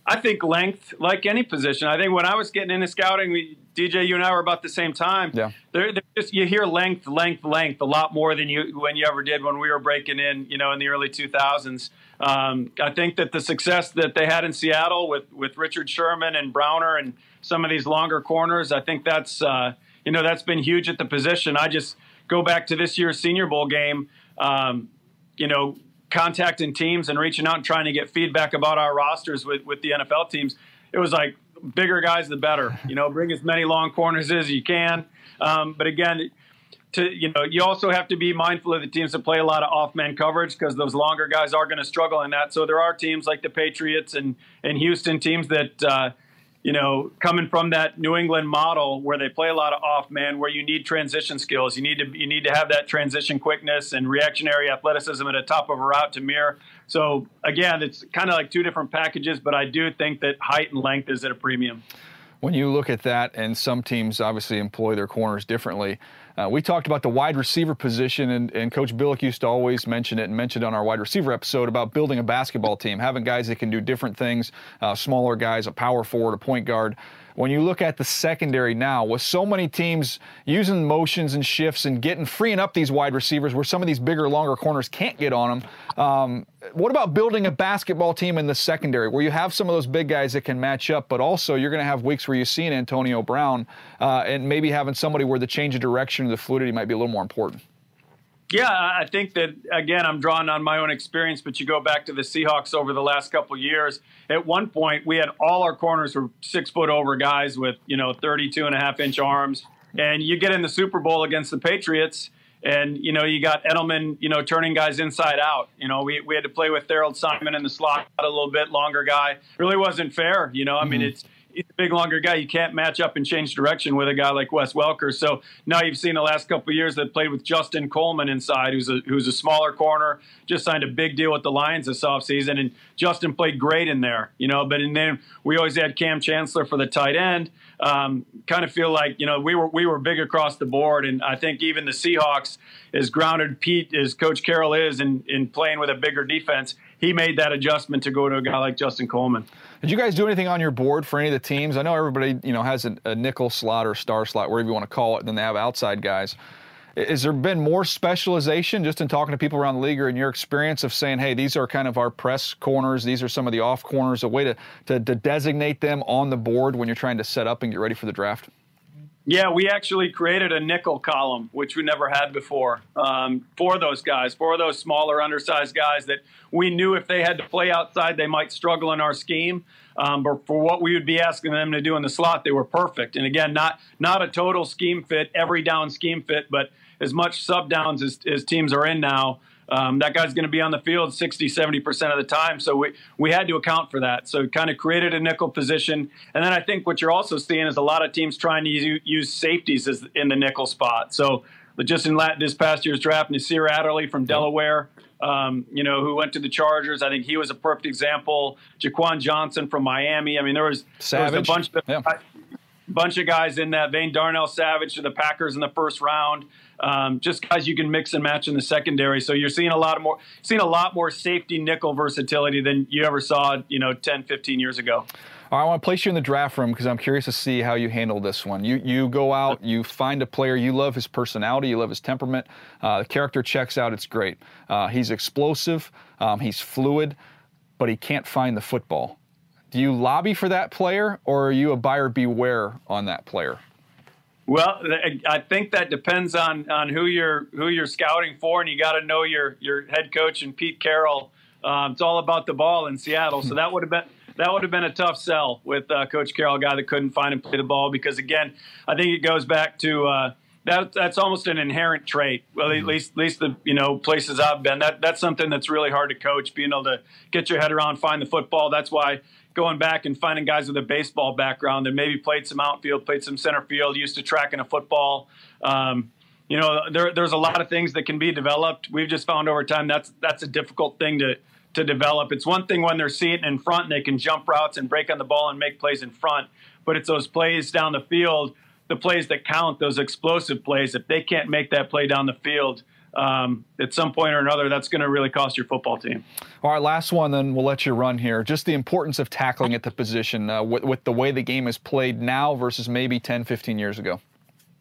Speaker 11: I think length, like any position. I think when I was getting into scouting, we, DJ, you and I were about the same time.
Speaker 3: Yeah.
Speaker 11: They're, they're just you hear length, length, length a lot more than you when you ever did when we were breaking in, you know, in the early 2000s. Um, I think that the success that they had in Seattle with with Richard Sherman and Browner and some of these longer corners, I think that's uh, you know that's been huge at the position. I just go back to this year's Senior Bowl game. Um, you know, contacting teams and reaching out and trying to get feedback about our rosters with, with the NFL teams, it was like bigger guys the better. You know, bring as many long corners as you can. Um, but again, to you know, you also have to be mindful of the teams that play a lot of off-man coverage because those longer guys are going to struggle in that. So there are teams like the Patriots and and Houston teams that. Uh, you know, coming from that New England model where they play a lot of off man, where you need transition skills, you need to you need to have that transition quickness and reactionary athleticism at the top of a route to mirror. So again, it's kind of like two different packages, but I do think that height and length is at a premium.
Speaker 3: When you look at that, and some teams obviously employ their corners differently. Uh, we talked about the wide receiver position, and, and Coach Billick used to always mention it and mentioned on our wide receiver episode about building a basketball team, having guys that can do different things, uh, smaller guys, a power forward, a point guard when you look at the secondary now, with so many teams using motions and shifts and getting freeing up these wide receivers where some of these bigger, longer corners can't get on them. Um, what about building a basketball team in the secondary where you have some of those big guys that can match up, but also you're going to have weeks where you see an Antonio Brown uh, and maybe having somebody where the change of direction, the fluidity might be a little more important?
Speaker 11: Yeah, I think that again, I'm drawing on my own experience, but you go back to the Seahawks over the last couple years. At one point, we had all our corners were six foot over guys with you know 32 and a half inch arms, and you get in the Super Bowl against the Patriots, and you know you got Edelman, you know, turning guys inside out. You know, we we had to play with Tharold Simon in the slot a little bit longer guy. Really wasn't fair. You know, I mean mm-hmm. it's he's a big, longer guy. You can't match up and change direction with a guy like Wes Welker. So now you've seen the last couple years that played with Justin Coleman inside, who's a who's a smaller corner. Just signed a big deal with the Lions this offseason, and Justin played great in there. You know, but and then we always had Kam Chancellor for the tight end. Um, kind of feel like you know we were we were big across the board, and I think even the Seahawks, as grounded Pete as Coach Carroll is, in in playing with a bigger defense, he made that adjustment to go to a guy like Justin Coleman.
Speaker 3: Did you guys do anything on your board for any of the teams? I know everybody, you know, has a, a nickel slot or star slot, whatever you want to call it, and then they have outside guys. Has there been more specialization just in talking to people around the league or in your experience of saying, hey, these are kind of our press corners, these are some of the off corners, a way to, to, to designate them on the board when you're trying to set up and get ready for the draft?
Speaker 11: Yeah, we actually created a nickel column, which we never had before, um, for those guys, for those smaller, undersized guys that we knew if they had to play outside, they might struggle in our scheme. Um, but for what we would be asking them to do in the slot, they were perfect. And again, not not a total scheme fit, every down scheme fit, but as much sub downs as, as teams are in now, um, that guy's going to be on the field 60, 70% of the time. So we, we had to account for that. So kind of created a nickel position. And then I think what you're also seeing is a lot of teams trying to use, use safeties as, in the nickel spot. So just in this past year's draft, Nasir Adderley from Delaware, um, you know, who went to the Chargers. I think he was a perfect example. Jaquan Johnson from Miami. I mean, there was, there was a bunch of, yeah. bunch of guys in that vein. Darnell Savage to the Packers in the first round. Um, just guys you can mix and match in the secondary. So you're seeing a lot more, seeing a lot more safety nickel versatility than you ever saw, you know, 10, 15 years ago.
Speaker 3: All right, I want to place you in the draft room because I'm curious to see how you handle this one. You you go out, you find a player, you love his personality, you love his temperament. Uh, the character checks out, it's great. Uh, he's explosive, um, he's fluid, but he can't find the football. Do you lobby for that player, or are you a buyer beware on that player?
Speaker 11: Well, I think that depends on, on who you're who you're scouting for, and you got to know your your head coach and Pete Carroll. Um, it's all about the ball in Seattle, so that would have been that would have been a tough sell with uh, Coach Carroll, a guy that couldn't find and play the ball. Because again, I think it goes back to uh, that. That's almost an inherent trait. Well, at mm-hmm. least at least the you know places I've been. That that's something that's really hard to coach. Being able to get your head around, find the football. That's why going back and finding guys with a baseball background that maybe played some outfield, played some center field, used to tracking a football. Um, you know, there, there's a lot of things that can be developed. We've just found over time that's that's a difficult thing to to develop. It's one thing when they're seeing in front and they can jump routes and break on the ball and make plays in front, but it's those plays down the field, the plays that count, those explosive plays. If they can't make that play down the field, um, at some point or another, that's going to really cost your football team.
Speaker 3: All right, last one, then we'll let you run here. Just the importance of tackling at the position uh, with, with, the way the game is played now versus maybe 10, 15 years ago.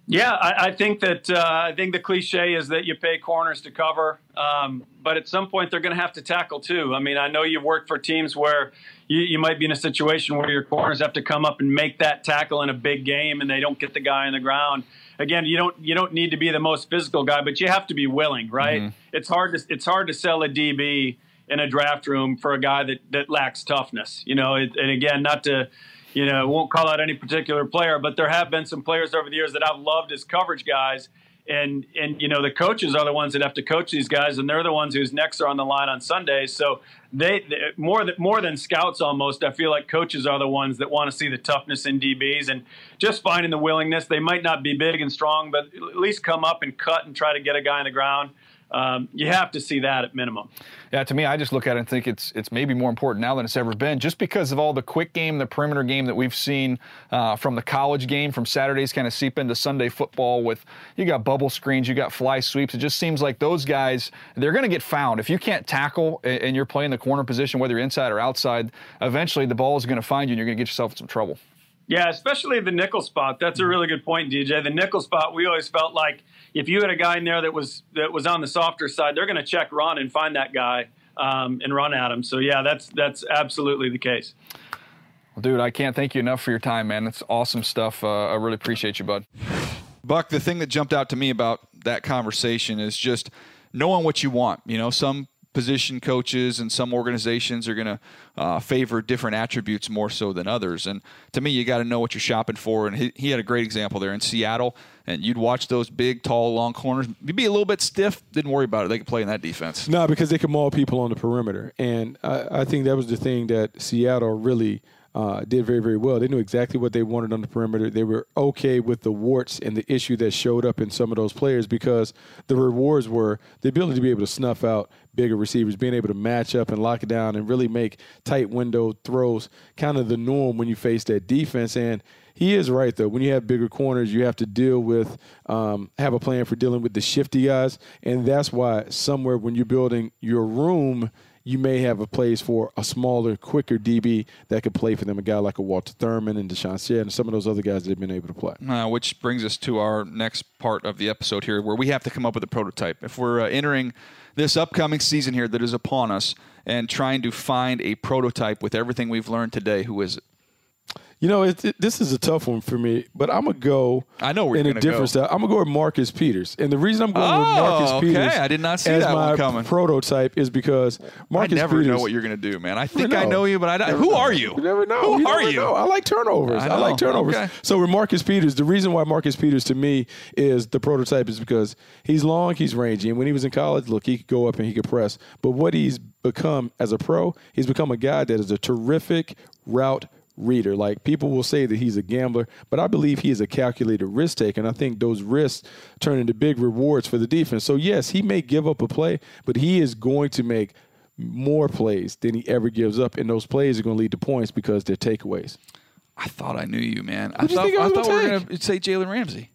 Speaker 11: Yeah, I, I think that uh, I think the cliche is that you pay corners to cover, um, but at some point they're going to have to tackle too. I mean, I know you've worked for teams where you, you might be in a situation where your corners have to come up and make that tackle in a big game, and they don't get the guy on the ground again, you don't you don't need to be the most physical guy, but you have to be willing, right? Mm-hmm. It's hard to it's hard to sell a DB in a draft room for a guy that that lacks toughness, you know. It, and again, not to you know, won't call out any particular player, but there have been some players over the years that I've loved as coverage guys. And and you know the coaches are the ones that have to coach these guys, and they're the ones whose necks are on the line on Sundays. So they, they more than more than scouts almost. I feel like coaches are the ones that want to see the toughness in DBs and just finding the willingness. They might not be big and strong, but at least come up and cut and try to get a guy on the ground um, you have to see that at minimum.
Speaker 3: Yeah, to me, I just look at it and think it's it's maybe more important now than it's ever been, just because of all the quick game, the perimeter game that we've seen uh, from the college game, from Saturdays kind of seep into Sunday football. With you got bubble screens, you got fly sweeps. It just seems like those guys they're going to get found if you can't tackle and you're playing the corner position, whether you're inside or outside. Eventually, the ball is going to find you, and you're going to get yourself in some trouble.
Speaker 11: Yeah, especially the nickel spot. That's a really good point, DJ. The nickel spot, we always felt like if you had a guy in there that was that was on the softer side, they're going to check run and find that guy um, and run at him. So yeah, that's that's absolutely the case.
Speaker 3: Well, dude, I can't thank you enough for your time, man. It's awesome stuff. Uh, I really appreciate you, bud. Buck, the thing that jumped out to me about that conversation is just knowing what you want. You know, some position coaches and some organizations are going to uh, favor different attributes more so than others. And to me, you got to know what you're shopping for. And he, he, had a great example there in Seattle. And you'd watch those big, tall, long corners. You'd be a little bit stiff. Didn't worry about it. They could play in that defense.
Speaker 4: No, because they could maul people on the perimeter. And I, I think that was the thing that Seattle really – uh, did very, very well. They knew exactly what they wanted on the perimeter. They were okay with the warts and the issue that showed up in some of those players because the rewards were the ability to be able to snuff out bigger receivers, being able to match up and lock it down and really make tight window throws kind of the norm when you face that defense. And he is right though. When you have bigger corners, you have to deal with um, have a plan for dealing with the shifty guys, and that's why somewhere when you're building your room you may have a place for a smaller, quicker DB that could play for them. A guy like a Walter Thurmond and DeShawn Shead and some of those other guys that have been able to play.
Speaker 3: Uh, which brings us to our next part of the episode here, where we have to come up with a prototype. If we're uh, entering this upcoming season here that is upon us and trying to find a prototype with everything we've learned today, who is it?
Speaker 4: You know, it, it, this is a tough one for me, but I'm gonna go.
Speaker 3: I know we're
Speaker 4: in a different
Speaker 3: go.
Speaker 4: style. I'm gonna go with Marcus Peters, and the reason I'm going with
Speaker 3: Oh,
Speaker 4: Marcus
Speaker 3: okay.
Speaker 4: Peters,
Speaker 3: I did not see
Speaker 4: as
Speaker 3: that
Speaker 4: my
Speaker 3: coming.
Speaker 4: prototype, is because Marcus Peters
Speaker 3: I never
Speaker 4: Peters.
Speaker 3: know what you're going to do, man. I think
Speaker 4: never
Speaker 3: I know you, but I don't. Who
Speaker 4: know.
Speaker 3: are you?
Speaker 4: You never know.
Speaker 3: Who
Speaker 4: You
Speaker 3: are you?
Speaker 4: know. I like turnovers.
Speaker 3: I
Speaker 4: I, like turnovers.
Speaker 3: Okay.
Speaker 4: So with Marcus Peters, the reason why Marcus Peters to me is the prototype is because he's long, he's rangy, and when he was in college, look, he could go up and he could press. But what he's become as a pro, he's become a guy that is a terrific route reader. Like people will say that he's a gambler, but I believe he is a calculated risk taker. And I think those risks turn into big rewards for the defense. So yes, he may give up a play, but he is going to make more plays than he ever gives up. And those plays are going to lead to points because they're takeaways.
Speaker 3: I thought I knew you, man. I
Speaker 4: do you
Speaker 3: thought,
Speaker 4: think I
Speaker 3: I thought we were going to say Jalen Ramsey.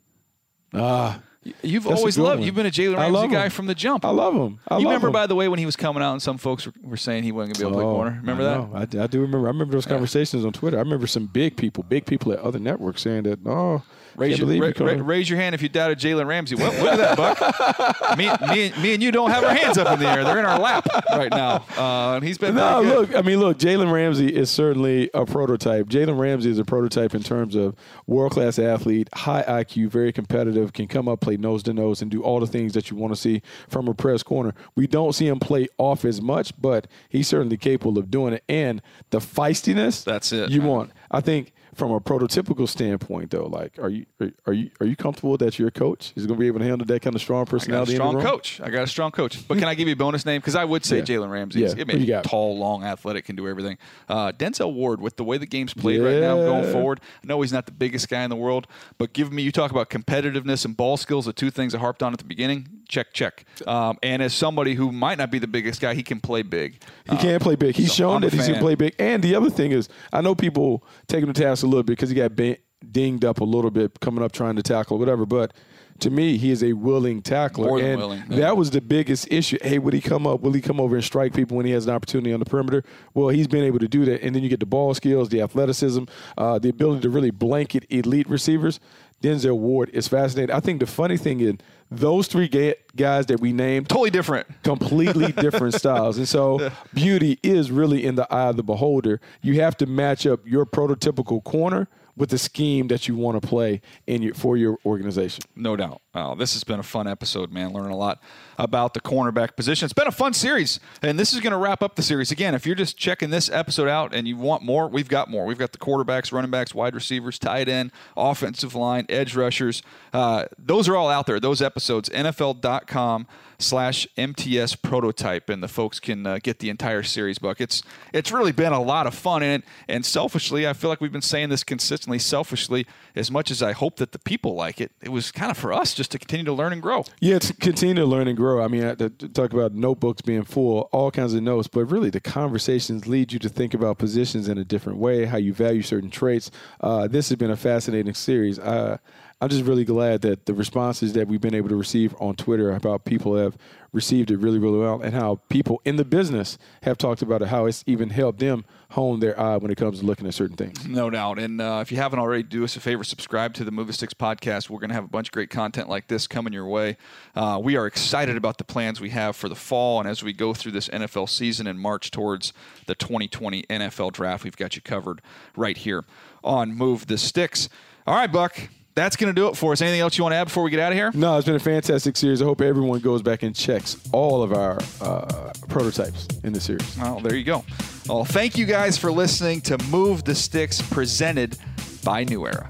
Speaker 4: Ah.
Speaker 3: You've
Speaker 4: That's
Speaker 3: always loved.
Speaker 4: one.
Speaker 3: You've been a Jalen Ramsey guy
Speaker 4: him.
Speaker 3: from the jump.
Speaker 4: I love him. I
Speaker 3: you
Speaker 4: love
Speaker 3: remember,
Speaker 4: him.
Speaker 3: by the way, when he was coming out and some folks were, saying he wasn't going to be able to play
Speaker 4: Oh,
Speaker 3: corner. Remember
Speaker 4: I
Speaker 3: that?
Speaker 4: I, I, do remember. I remember those conversations on Twitter. I remember some big people, big people at other networks saying that, oh,
Speaker 3: Raise your, ra- ra- raise your hand if you doubted Jalen Ramsey. Well, look at that, Buck. me, me, me and you don't have our hands up in the air. They're in our lap right now. Uh, and he's been
Speaker 4: No, look, I mean, look, Jalen Ramsey is certainly a prototype. Jalen Ramsey is a prototype in terms of world class athlete, high IQ, very competitive, can come up, play nose to nose, and do all the things that you want to see from a press corner. We don't see him play off as much, but he's certainly capable of doing it. And the feistiness
Speaker 3: That's it,
Speaker 4: you
Speaker 3: man.
Speaker 4: want. I think from a prototypical standpoint, though, like, are you are, are you are you comfortable that your coach is going to be able to handle that kind of strong
Speaker 3: I got a
Speaker 4: personality?
Speaker 3: strong coach. I got a strong coach. But can I give you a bonus name? Because I would say
Speaker 4: Yeah.
Speaker 3: Jalen Ramsey.
Speaker 4: Yeah.
Speaker 3: He's- I
Speaker 4: you got?
Speaker 3: tall, long, athletic, can do everything. Uh, Denzel Ward, with the way the game's played right now going forward, I know he's not the biggest guy in the world, but give me, you talk about competitiveness and ball skills, the two things I harped on at the beginning. Check, check. Um, and as somebody who might not be the biggest guy, he can play big.
Speaker 4: He can play big. He's
Speaker 3: so
Speaker 4: shown that he can play big. And the other thing is, I know people take him to task a little bit because he got ba- dinged up a little bit coming up trying to tackle or whatever. But to me, he is a willing tackler.
Speaker 3: More than
Speaker 4: and
Speaker 3: willing, yeah.
Speaker 4: that was the biggest issue. Hey, would he come up? Will he come over and strike people when he has an opportunity on the perimeter? Well, he's been able to do that. And then you get the ball skills, the athleticism, uh, the ability to really blanket elite receivers. Denzel Ward is fascinating. I think the funny thing is those three ga- guys that we named
Speaker 3: Totally different.
Speaker 4: completely different styles. And so beauty is really in the eye of the beholder. You have to match up your prototypical corner with the scheme that you want to play in your, for your organization.
Speaker 3: No doubt. Oh, this has been a fun episode, man. Learning a lot about the cornerback position. It's been a fun series, and this is going to wrap up the series. Again, if you're just checking this episode out and you want more, we've got more. We've got the quarterbacks, running backs, wide receivers, tight end, offensive line, edge rushers. Uh, those are all out there. Those episodes, NFL.com slash MTS prototype, and the folks can uh, get the entire series book. It's it's really been a lot of fun in it, and selfishly, I feel like we've been saying this consistently. Selfishly, as much as I hope that the people like it, it was kind of for us just to continue to learn and grow.
Speaker 4: Yeah, to continue to learn and grow. I mean, I, to talk about notebooks being full, all kinds of notes, but really the conversations lead you to think about positions in a different way, how you value certain traits. Uh, this has been a fascinating series. Uh, I'm just really glad that the responses that we've been able to receive on Twitter about people have received it really, really well, and how people in the business have talked about it, how it's even helped them hone their eye when it comes to looking at certain things.
Speaker 3: No doubt. And uh, if you haven't already, do us a favor, subscribe to the Move the Sticks podcast. We're going to have a bunch of great content like this coming your way. Uh, we are excited about the plans we have for the fall. And as we go through this NFL season and march towards the 2020 NFL draft, we've got you covered right here on Move the Sticks. All right, Buck. That's going to do it for us. Anything else you want to add before we get out of here?
Speaker 4: No, it's been a fantastic series. I hope everyone goes back and checks all of our uh, prototypes in the series.
Speaker 3: Well, there you go. Well, thank you guys for listening to Move the Sticks presented by New Era.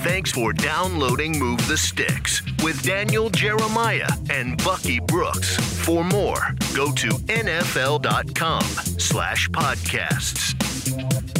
Speaker 2: Thanks for downloading Move the Sticks with Daniel Jeremiah and Bucky Brooks. For more, go to nfl.com slash podcasts.